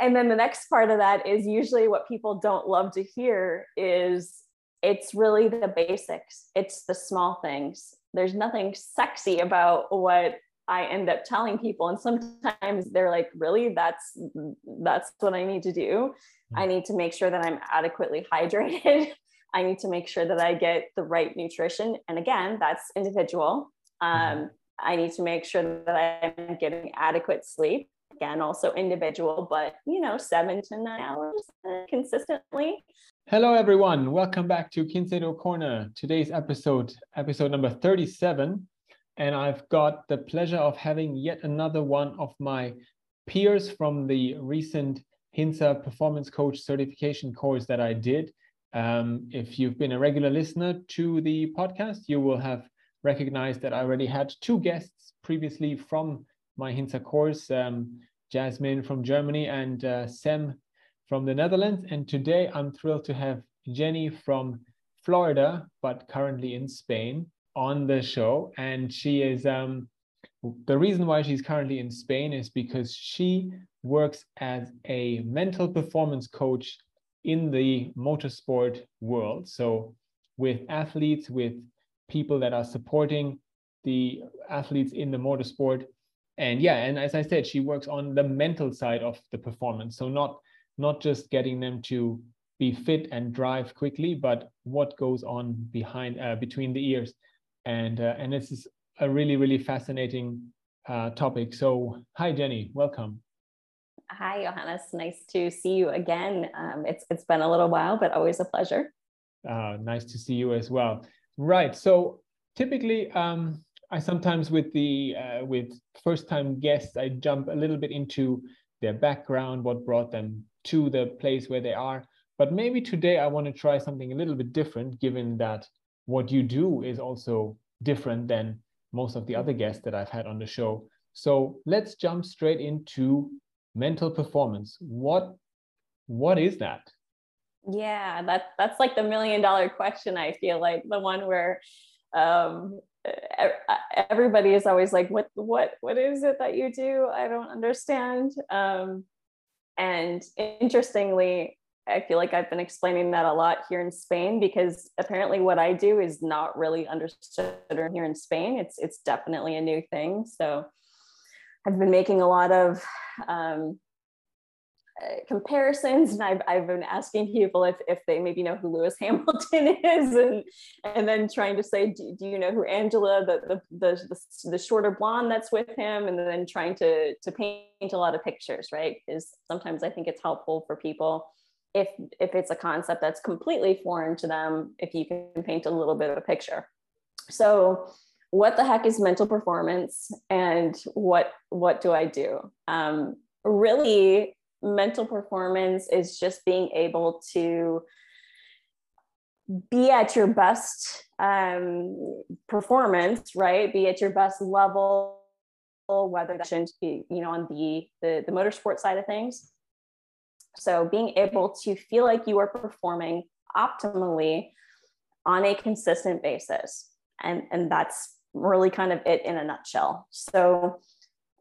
and then the next part of that is usually what people don't love to hear is it's really the basics it's the small things there's nothing sexy about what I end up telling people and sometimes they're like really that's that's what I need to do. Hmm. I need to make sure that I'm adequately hydrated. I need to make sure that I get the right nutrition and again that's individual. Hmm. Um, I need to make sure that I'm getting adequate sleep. Again, also individual, but you know, seven to nine hours consistently. Hello, everyone. Welcome back to Kinsado Corner. Today's episode, episode number 37 and I've got the pleasure of having yet another one of my peers from the recent Hintsa Performance Coach certification course that I did. Um, if you've been a regular listener to the podcast, you will have recognized that I already had two guests previously from my Hintsa course, um, Jasmine from Germany and uh, Sam from the Netherlands. And today I'm thrilled to have Jenny from Florida, but currently in Spain on the show, and she is um, the reason why she's currently in Spain is because she works as a mental performance coach in the motorsport world. So with athletes, with people that are supporting the athletes in the motorsport. And yeah, and as I said, she works on the mental side of the performance. So not not just getting them to be fit and drive quickly, but what goes on behind uh, between the ears and uh, and this is a really really fascinating uh, topic. So hi Jenny, welcome. Hi Johannes, nice to see you again. Um, it's it's been a little while, but always a pleasure. Uh, nice to see you as well. Right. So typically, um, I sometimes with the uh, with first time guests, I jump a little bit into their background, what brought them to the place where they are. But maybe today I want to try something a little bit different, given that what you do is also different than most of the other guests that I've had on the show. So let's jump straight into mental performance. What what is that? Yeah, that that's like the million dollar question. I feel like the one where um, everybody is always like, "What what what is it that you do? I don't understand." Um, and interestingly, I feel like I've been explaining that a lot here in Spain because apparently what I do is not really understood here in Spain. It's it's definitely a new thing. So I've been making a lot of um, comparisons and I've, I've been asking people if, if they maybe know who Lewis Hamilton is and and then trying to say do, do you know who Angela the, the, the the the shorter blonde that's with him? And then trying to to paint a lot of pictures right? Because sometimes I think it's helpful for people if if it's a concept that's completely foreign to them if you can paint a little bit of a picture. So what the heck is mental performance and what what do i do? Um, really mental performance is just being able to be at your best um, performance right be at your best level whether that should be you know on the the, the motorsport side of things so being able to feel like you are performing optimally on a consistent basis. And, and that's really kind of it in a nutshell. So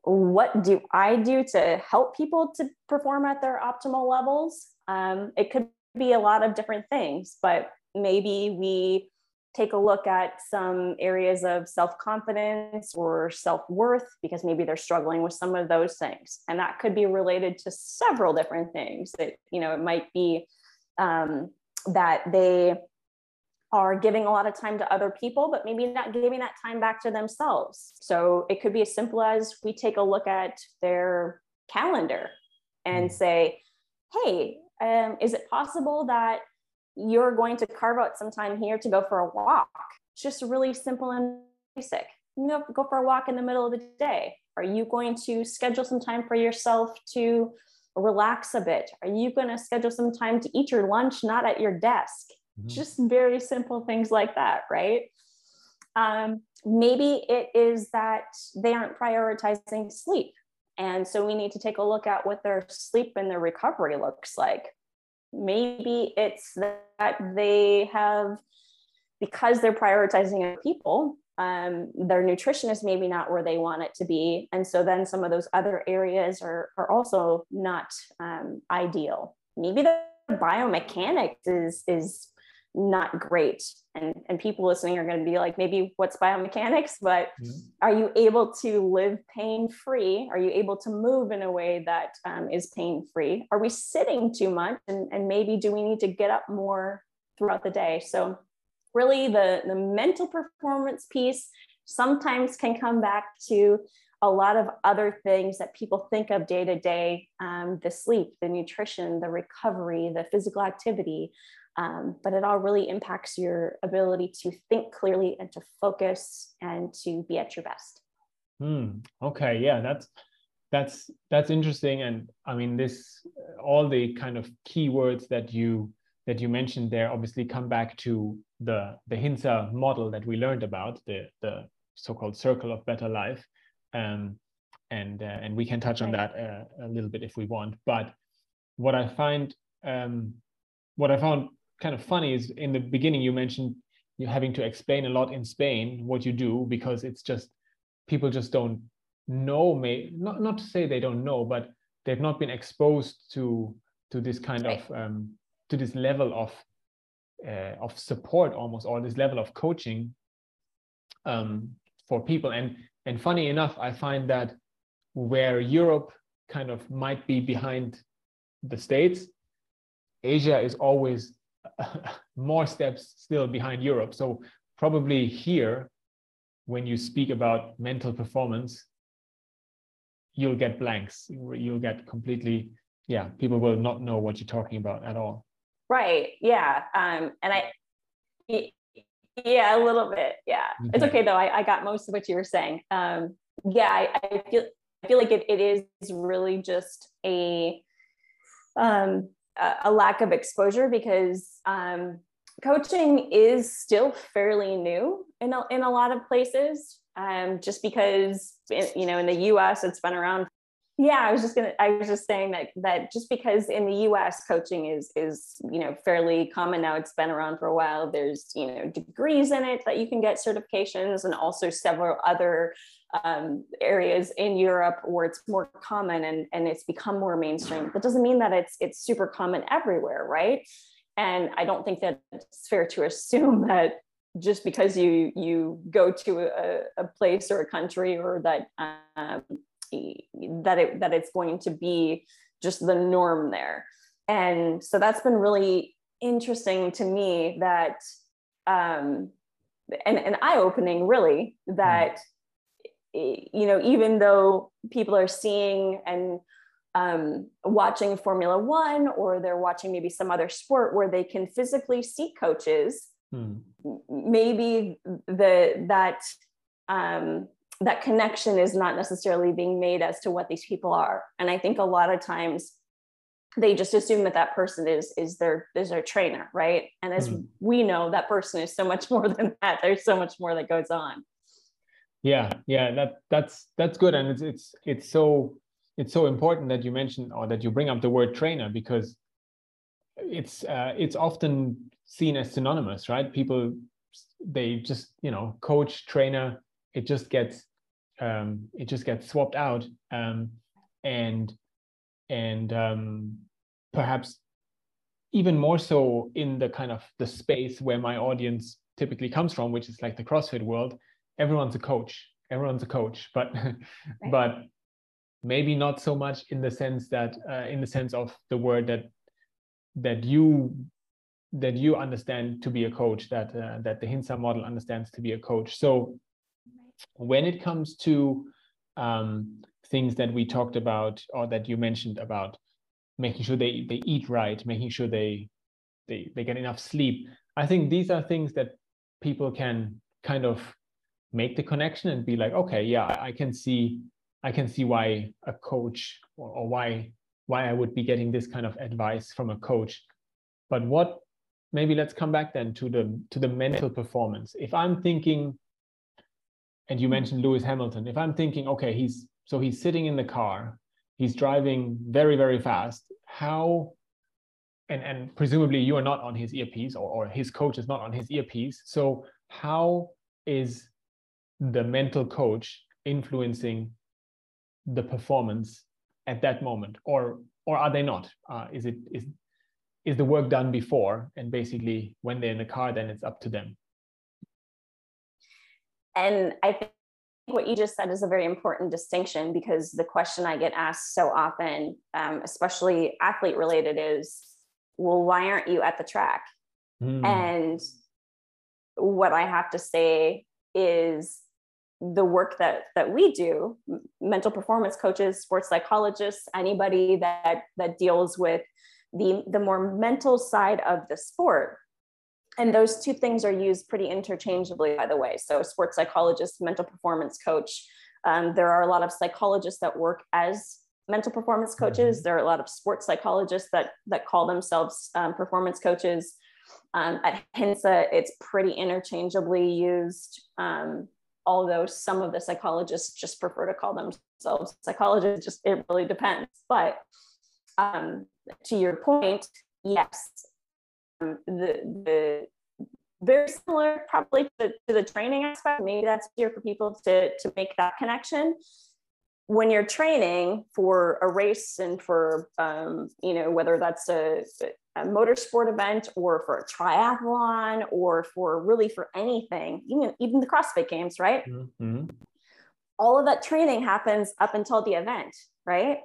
what do I do to help people to perform at their optimal levels? Um, it could be a lot of different things, but maybe we take a look at some areas of self confidence or self worth because maybe they're struggling with some of those things. And that could be related to several different things. That, you know, it might be um, that they are giving a lot of time to other people, but maybe not giving that time back to themselves. So it could be as simple as we take a look at their calendar and hmm. say, hey, um, is it possible that you're going to carve out some time here to go for a walk. It's just really simple and basic. You know, go for a walk in the middle of the day. Are you going to schedule some time for yourself to relax a bit? Are you going to schedule some time to eat your lunch not at your desk? Mm-hmm. Just very simple things like that, right? Um, maybe it is that they aren't prioritizing sleep. And so we need to take a look at what their sleep and their recovery looks like maybe it's that they have because they're prioritizing people um, their nutrition is maybe not where they want it to be. And so then some of those other areas are, are also not um, ideal. Maybe the biomechanics is, is not great. And, and people listening are going to be like, maybe what's biomechanics? But are you able to live pain free? Are you able to move in a way that um, is pain free? Are we sitting too much? And, and maybe do we need to get up more throughout the day? So, really, the, the mental performance piece sometimes can come back to a lot of other things that people think of day to day um, the sleep, the nutrition, the recovery, the physical activity. Um, but it all really impacts your ability to think clearly and to focus and to be at your best. Hmm. Okay, yeah, that's that's that's interesting, and I mean, this all the kind of keywords that you that you mentioned there obviously come back to the the Hintsa model that we learned about the the so-called circle of better life, um, and uh, and we can touch on that uh, a little bit if we want. But what I find um, what I found kind of funny is in the beginning you mentioned you having to explain a lot in Spain what you do because it's just people just don't know may not not to say they don't know but they've not been exposed to to this kind right. of um, to this level of uh, of support almost or this level of coaching um, for people and and funny enough i find that where europe kind of might be behind the states asia is always more steps still behind Europe. So probably here, when you speak about mental performance, you'll get blanks. You'll get completely, yeah, people will not know what you're talking about at all. Right. Yeah. Um, and I, yeah, a little bit. Yeah. Okay. It's okay though. I, I got most of what you were saying. Um, yeah, I, I feel I feel like it, it is really just a um a lack of exposure because um, coaching is still fairly new in a, in a lot of places. Um, just because you know in the U.S. it's been around. Yeah, I was just gonna. I was just saying that that just because in the U.S. coaching is is you know fairly common now. It's been around for a while. There's you know degrees in it that you can get certifications, and also several other um, areas in Europe where it's more common and, and it's become more mainstream. That doesn't mean that it's it's super common everywhere, right? And I don't think that it's fair to assume that just because you you go to a, a place or a country or that um, that it that it's going to be just the norm there. And so that's been really interesting to me that um, and, and eye-opening really that you know, even though people are seeing and um, watching Formula One or they're watching maybe some other sport where they can physically see coaches, hmm. maybe the that um, that connection is not necessarily being made as to what these people are. And I think a lot of times they just assume that that person is is their is their trainer, right? And as hmm. we know, that person is so much more than that. There's so much more that goes on yeah yeah that that's that's good. And it's it's it's so it's so important that you mention or that you bring up the word trainer because it's uh, it's often seen as synonymous right? People they just you know coach trainer it just gets um, it just gets swapped out. Um, and and um, perhaps even more so in the kind of the space where my audience typically comes from which is like the crossfit world everyone's a coach everyone's a coach but right. but maybe not so much in the sense that uh, in the sense of the word that that you that you understand to be a coach that uh, that the Hintsa model understands to be a coach so when it comes to um, things that we talked about or that you mentioned about making sure they they eat right making sure they they they get enough sleep i think these are things that people can kind of make the connection and be like okay yeah i can see i can see why a coach or, or why why i would be getting this kind of advice from a coach. But what maybe let's come back then to the to the mental performance. If i'm thinking and you mentioned lewis hamilton if i'm thinking okay he's so he's sitting in the car he's driving very very fast. How and and presumably you are not on his earpiece or, or his coach is not on his earpiece. So how is the mental coach influencing the performance at that moment or or are they not? Uh, is it is is the work done before and basically when they're in the car then it's up to them? And i think what you just said is a very important distinction because the question i get asked so often um, especially athlete related is well why aren't you at the track? Mm. and what i have to say is the work that that we do mental performance coaches sports psychologists anybody that that deals with the the more mental side of the sport and those two things are used pretty interchangeably by the way so sports psychologist mental performance coach um, there are a lot of psychologists that work as mental performance coaches mm-hmm. there are a lot of sports psychologists that that call themselves um, performance coaches um, at Hintsa, it's pretty interchangeably used. Although some of the psychologists just prefer to call themselves psychologists, just it really depends. But um, to your point, yes, um, the the very similar probably to, to the training aspect. Maybe that's easier for people to to make that connection. When you're training for a race and for um, you know whether that's a, a motorsport event or for a triathlon or for really for anything, even, even the CrossFit games, right? Mm-hmm. All of that training happens up until the event, right?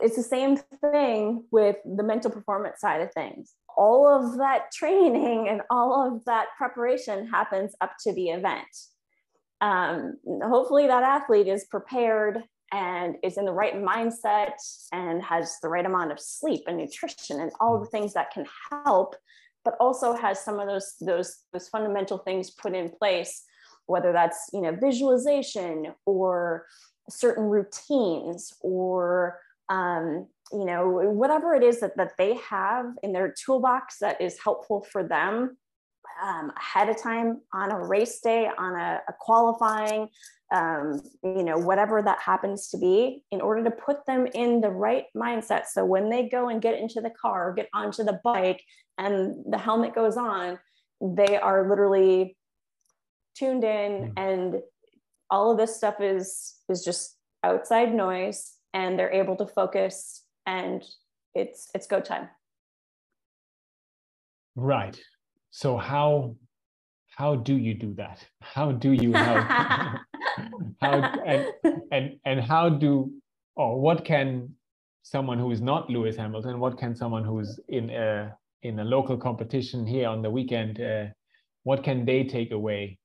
It's the same thing with the mental performance side of things. All of that training and all of that preparation happens up to the event. Um, hopefully, that athlete is prepared and is in the right mindset and has the right amount of sleep and nutrition and all the things that can help but also has some of those those those fundamental things put in place whether that's you know visualization or certain routines or um, you know whatever it is that, that they have in their toolbox that is helpful for them um, ahead of time on a race day on a, a qualifying um, you know, whatever that happens to be, in order to put them in the right mindset. So when they go and get into the car or get onto the bike and the helmet goes on, they are literally tuned in hmm. and all of this stuff is is just outside noise and they're able to focus and it's it's go time right so how how do you do that how do you help how and and and how do or what can someone who is not Lewis Hamilton, what can someone who's in a in a local competition here on the weekend, uh, what can they take away?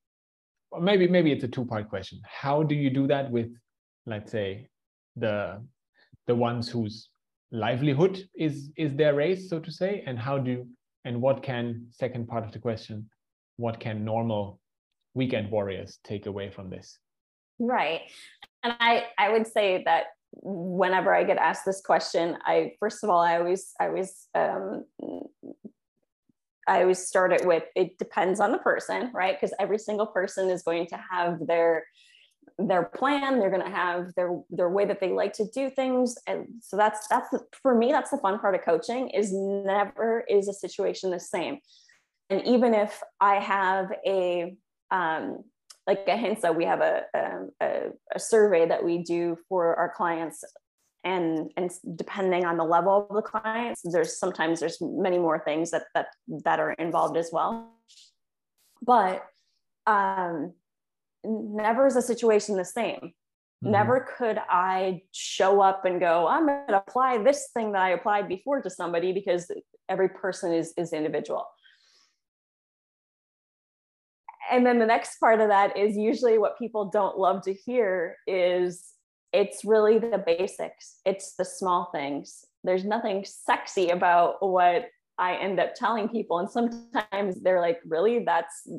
Maybe maybe it's a two part question. How do you do that with, let's say, the the ones whose livelihood is is their race, so to say, and how do and what can second part of the question, what can normal weekend warriors take away from this? Right. And I, I would say that whenever I get asked this question, I, first of all, I always, I always, um, I always start it with, it depends on the person, right? Because every single person is going to have their, their plan they're going to have their their way that they like to do things and so that's that's for me that's the fun part of coaching is never is a situation the same and even if i have a um, like at Hintsa, we have a, um, a, a, survey that we do for our clients. And, and depending on the level of the clients, there's sometimes there's many more things that that that are involved as well. But um, never is a situation the same. Mm-hmm. Never could I show up and go, I'm going to apply this thing that I applied before to somebody because every person is is individual. And then the next part of that is usually what people don't love to hear is it's really the basics. It's the small things. There's nothing sexy about what i end up telling people. And sometimes they're like really? That's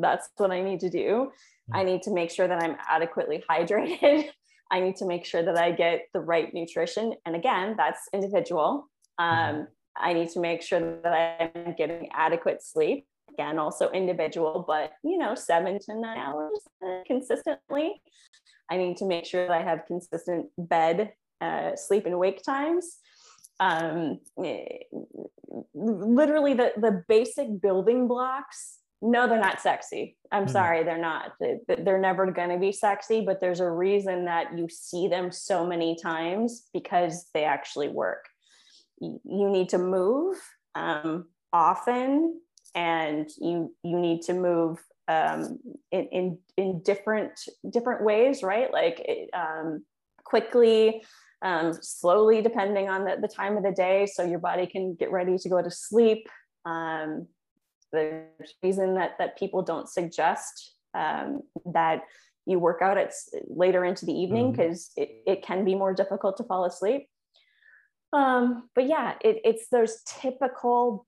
that's what i need to do i need to make sure that i'm adequately hydrated. I need to make sure that i get the right nutrition. And again that's individual. Um, i need to make sure that i'm getting adequate sleep. Again also individual but you know seven to nine hours consistently. I need to make sure that i have consistent bed uh, sleep and wake times. Um, literally the, the basic building blocks no, they're not sexy. I'm mm. sorry, they're not. They're never going to be sexy, but there's a reason that you see them so many times because they actually work. You need to move um, often, and you you need to move um, in, in in different different ways, right? Like um, quickly, um, slowly, depending on the, the time of the day, so your body can get ready to go to sleep. Um, the reason that that people don't suggest um, that you work out at later into the evening because mm-hmm. it, it can be more difficult to fall asleep um, but yeah it, it's those typical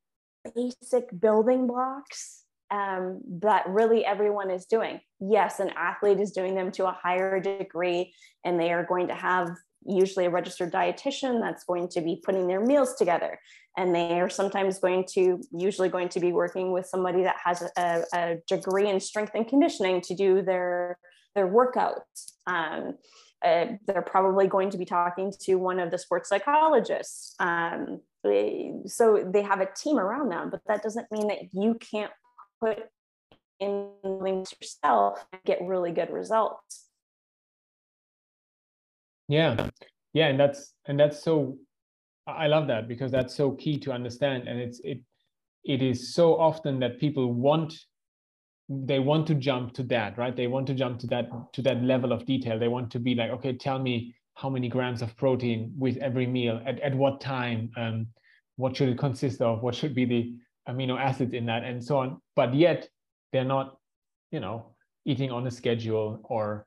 basic building blocks um, that really everyone is doing yes an athlete is doing them to a higher degree and they are going to have usually a registered dietitian that's going to be putting their meals together. And they are sometimes going to usually going to be working with somebody that has a, a degree in strength and conditioning to do their their workouts um, uh, they're probably going to be talking to one of the sports psychologists. Um, so they have a team around them but that doesn't mean that you can't put in yourself and get really good results yeah. Yeah and that's and that's so i love that because that's so key to understand and it's it it is so often that people want they want to jump to that right? They want to jump to that to that level of detail. They want to be like okay tell me how many grams of protein with every meal at, at what time um, what should it consist of? What should be the amino acids in that? And so on. But yet they're not you know eating on a schedule or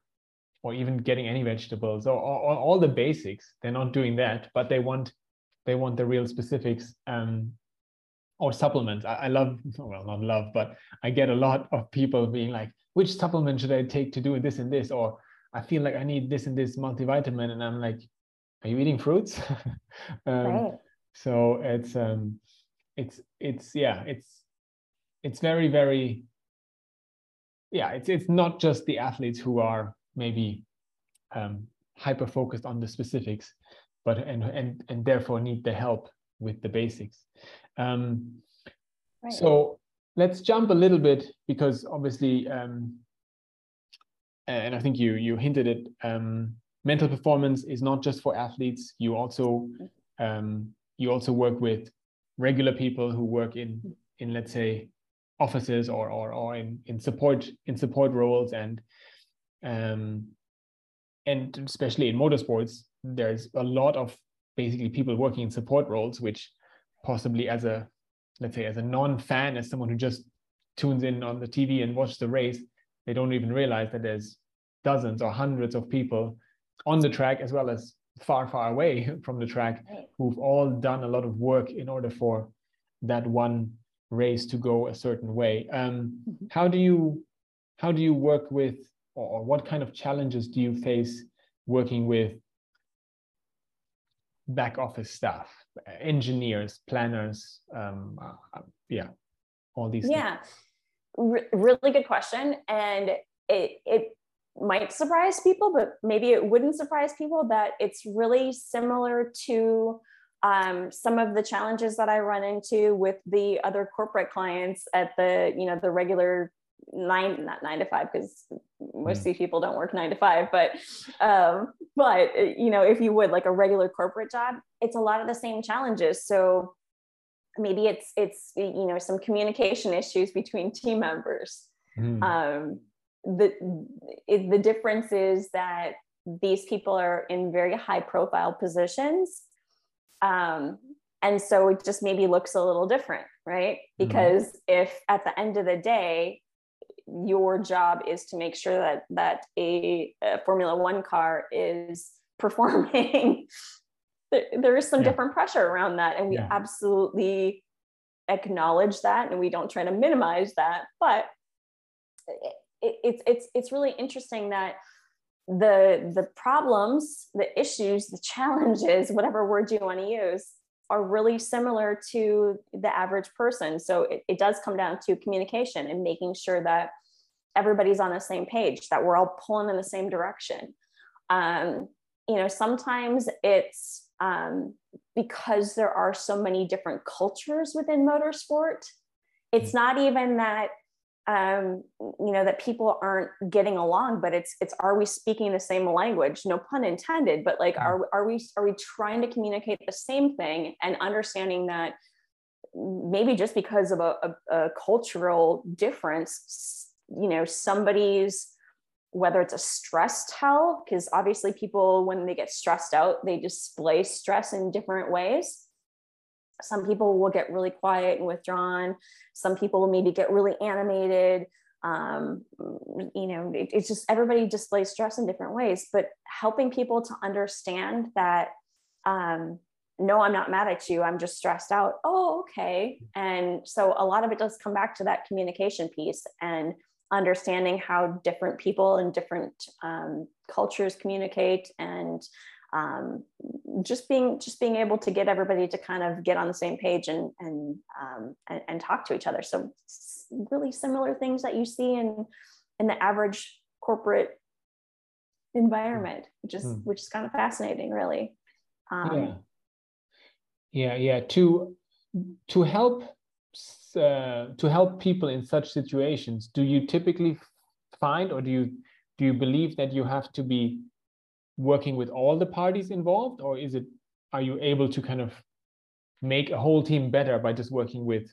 or even getting any vegetables or, or, or, all the basics they're not doing that but they want they want the real specifics um, or supplements. I, I love well not love but i get a lot of people being like which supplement should i take to do this and this? Or i feel like i need this and this multivitamin and i'm like are you eating fruits? Um, right. so it's um it's it's yeah it's it's very very yeah it's it's not just the athletes who are maybe um, hyper focused on the specifics, but and and and therefore need the help with the basics. Um, right. So let's jump a little bit because obviously, um, and I think you you hinted it. Um, mental performance is not just for athletes. You also um, you also work with regular people who work in in let's say offices or or, or in, in support in support roles and um, and especially in motorsports, there's a lot of basically people working in support roles, which possibly as a let's say as a non-fan, as someone who just tunes in on the TV and watches the race, they don't even realize that there's dozens or hundreds of people on the track as well as far, far away from the track who've all done a lot of work in order for that one race to go a certain way. Um, mm-hmm. how do you how do you work with or what kind of challenges do you face working with back office staff, engineers, planners? Um, uh, yeah, all these. Yeah, really good question, and it it might surprise people, but maybe it wouldn't surprise people that it's really similar to um, some of the challenges that I run into with the other corporate clients at the you know the regular nine not nine to five because most of hmm. these people don't work nine to five but um but you know if you would like a regular corporate job it's a lot of the same challenges so maybe it's it's you know some communication issues between team members mm. um the it, the difference is that these people are in very high profile positions um and so it just maybe looks a little different right hmm. because mm. if at the end of the day your job is to make sure that that a, a Formula One car is performing. there, there is some yeah. different pressure around that, and we yeah. absolutely acknowledge that, and we don't try to minimize that. But it, it, it's it's it's really interesting that the the problems, the issues, the challenges, whatever word you want to use, are really similar to the average person. So it, it does come down to communication and making sure that everybody's on the same page, that we're all pulling in the same direction. Um, you know, sometimes it's um, because there are so many different cultures within motorsport. It's not even that um, you know that people aren't getting along but it's it's are we speaking the same language no pun intended but like are, are we are we trying to communicate the same thing and understanding that maybe just because of a, a, a cultural difference you know somebody's whether it's a stress tell because obviously people when they get stressed out they display stress in different ways. Some people will get really quiet and withdrawn. Some people will maybe get really animated. Um, you know it, it's just everybody displays stress in different ways but helping people to understand that um, no i'm not mad at you i'm just stressed out. Oh okay. And so a lot of it does come back to that communication piece and understanding how different people and different um, cultures communicate and um, just being just being able to get everybody to kind of get on the same page and and um, and, and, talk to each other. So really similar things that you see in in the average corporate environment, which is mm. which is kind of fascinating, really. Um, yeah, yeah, yeah. To to help uh, to help people in such situations, do you typically find, or do you do you believe that you have to be working with all the parties involved or is it are you able to kind of make a whole team better by just working with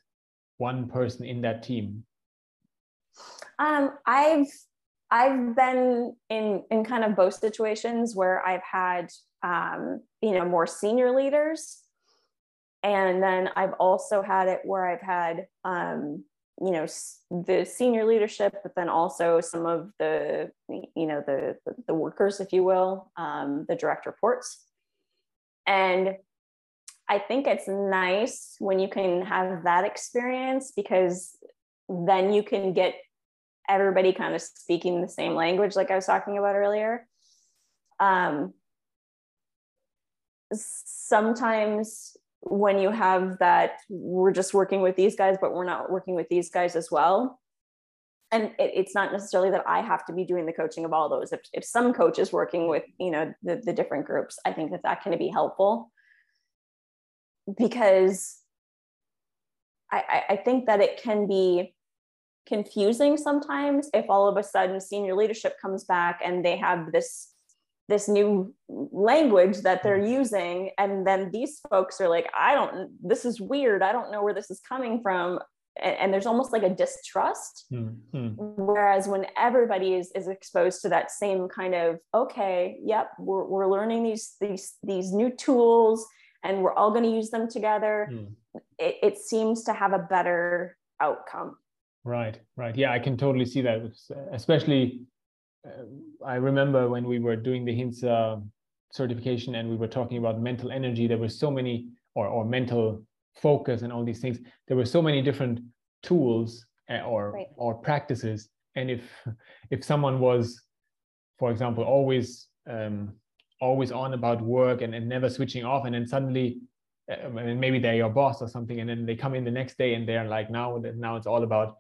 one person in that team? Um, i've i've been in in kind of both situations where i've had um, you know more senior leaders and then i've also had it where i've had um, you know the senior leadership but then also some of the you know the the workers if you will um, the direct reports. And i think it's nice when you can have that experience because then you can get everybody kind of speaking the same language like i was talking about earlier. Um, sometimes when you have that we're just working with these guys but we're not working with these guys as well. And it, it's not necessarily that i have to be doing the coaching of all those. If, if some coach is working with you know the, the different groups i think that that can be helpful. Because I, I think that it can be confusing sometimes if all of a sudden senior leadership comes back and they have this this new language that they're mm. using and then these folks are like i don't this is weird i don't know where this is coming from and, and there's almost like a distrust mm-hmm. whereas when everybody is, is exposed to that same kind of okay yep we're, we're learning these these these new tools and we're all going to use them together mm. it, it seems to have a better outcome right right yeah i can totally see that especially I remember when we were doing the Hintsa certification and we were talking about mental energy, there were so many, or, or mental focus and all these things. There were so many different tools eh, or right. or practices. And if if someone was, for example, always um, always on about work and, and never switching off, and then suddenly uh, maybe they're your boss or something, and then they come in the next day and they're like, now now it's all about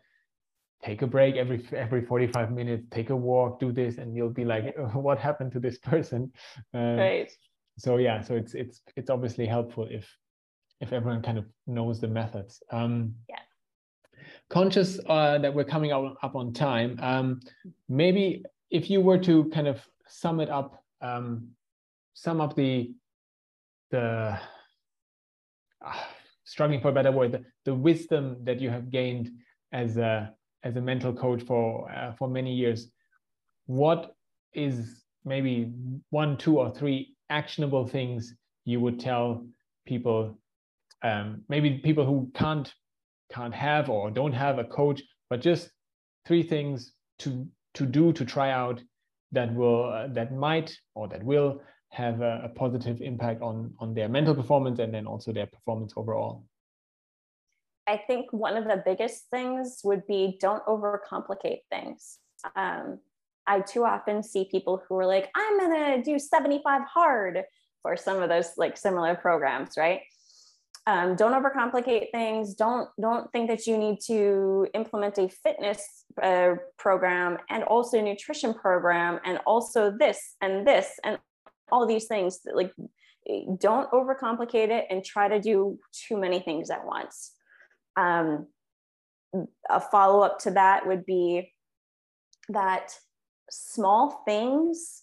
take a break every every 45 minutes take a walk do this and you'll be like what happened to this person? Um, right. so yeah so it's it's it's obviously helpful if if everyone kind of knows the methods. Um yeah. conscious uh, that we're coming up, up on time um maybe if you were to kind of sum it up um sum up the the uh, struggling for a better word the, the wisdom that you have gained as a as a mental coach for uh, for many years what is maybe one two or three actionable things you would tell people um, maybe people who can't can't have or don't have a coach but just three things to to do to try out that will uh, that might or that will have a, a positive impact on on their mental performance and then also their performance overall I think one of the biggest things would be don't overcomplicate things. Um, I too often see people who are like, I'm gonna do 75 hard for some of those like similar programs, right? Um, don't overcomplicate things. Don't don't think that you need to implement a fitness uh, program and also nutrition program and also this and this and all these things. Like, don't overcomplicate it and try to do too many things at once um, a follow up to that would be that small things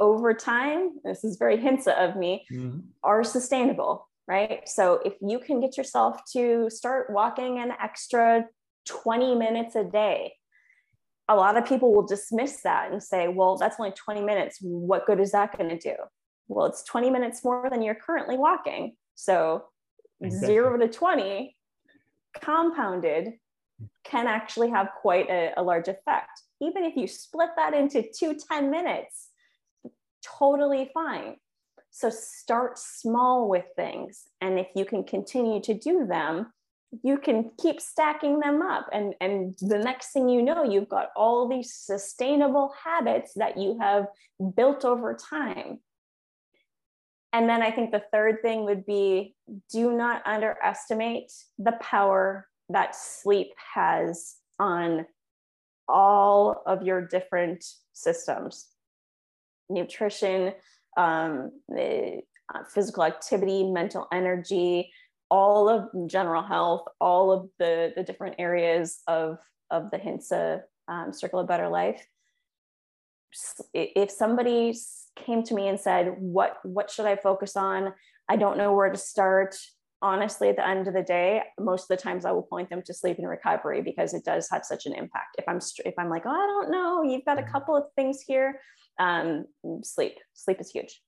over time, this is very Hintsa of me, mm-hmm. are sustainable, right? So if you can get yourself to start walking an extra 20 minutes a day, a lot of people will dismiss that and say, well, that's only 20 minutes. What good is that going to do? Well, it's 20 minutes more than you're currently walking. So exactly. zero to 20 compounded can actually have quite a, a large effect. Even if you split that into two 10 minutes, totally fine. So start small with things. And if you can continue to do them, you can keep stacking them up. And, and the next thing you know, you've got all these sustainable habits that you have built over time. And then I think the third thing would be do not underestimate the power that sleep has on all of your different systems nutrition, um, uh, physical activity, mental energy, all of general health, all of the, the different areas of, of the Hintsa um, Circle of Better Life. If somebody came to me and said, what, what should I focus on? I don't know where to start. Honestly, at the end of the day, most of the times I will point them to sleep and recovery because it does have such an impact. If I'm if I'm like, oh, I don't know, you've got a mm-hmm. couple of things here um, sleep. Sleep is huge.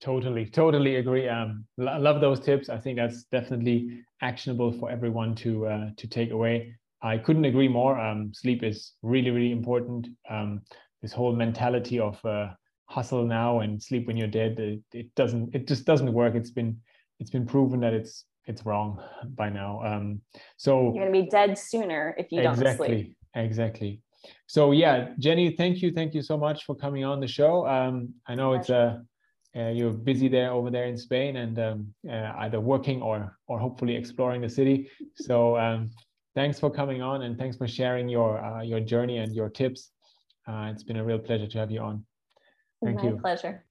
Totally, totally agree. Um, I love those tips. I think that's definitely actionable for everyone to uh, to take away. I couldn't agree more. Um, sleep is really, really important. Um, this whole mentality of uh, hustle now and sleep when you're dead, it, it, doesn't. It just doesn't work. It's been it's been proven that it's it's wrong by now. Um, so you're gonna be dead sooner if you exactly, don't sleep. Exactly so yeah jenny thank you thank you so much for coming on the show um, i know it's a uh, uh, you're busy there over there in spain and um, uh, either working or or hopefully exploring the city so um, thanks for coming on and thanks for sharing your uh, your journey and your tips uh, it's been a real pleasure to have you on thank My you pleasure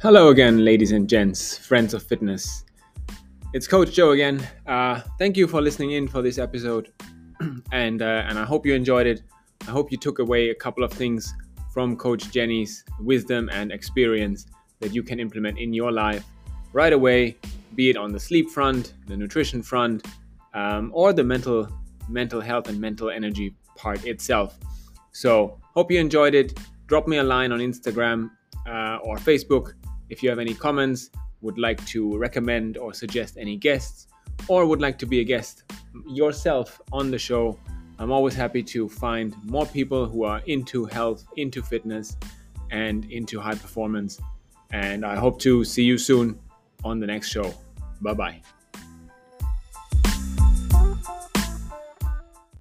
Hello again, ladies and gents, friends of fitness. It's Coach Joe again. Uh, thank you for listening in for this episode, and uh, and I hope you enjoyed it. I hope you took away a couple of things from Coach Jenny's wisdom and experience that you can implement in your life right away, be it on the sleep front, the nutrition front, um, or the mental mental health and mental energy part itself. So hope you enjoyed it. Drop me a line on Instagram uh, or Facebook if you have any comments, would like to recommend or suggest any guests, or would like to be a guest yourself on the show, I'm always happy to find more people who are into health, into fitness, and into high performance. And I hope to see you soon on the next show. Bye bye.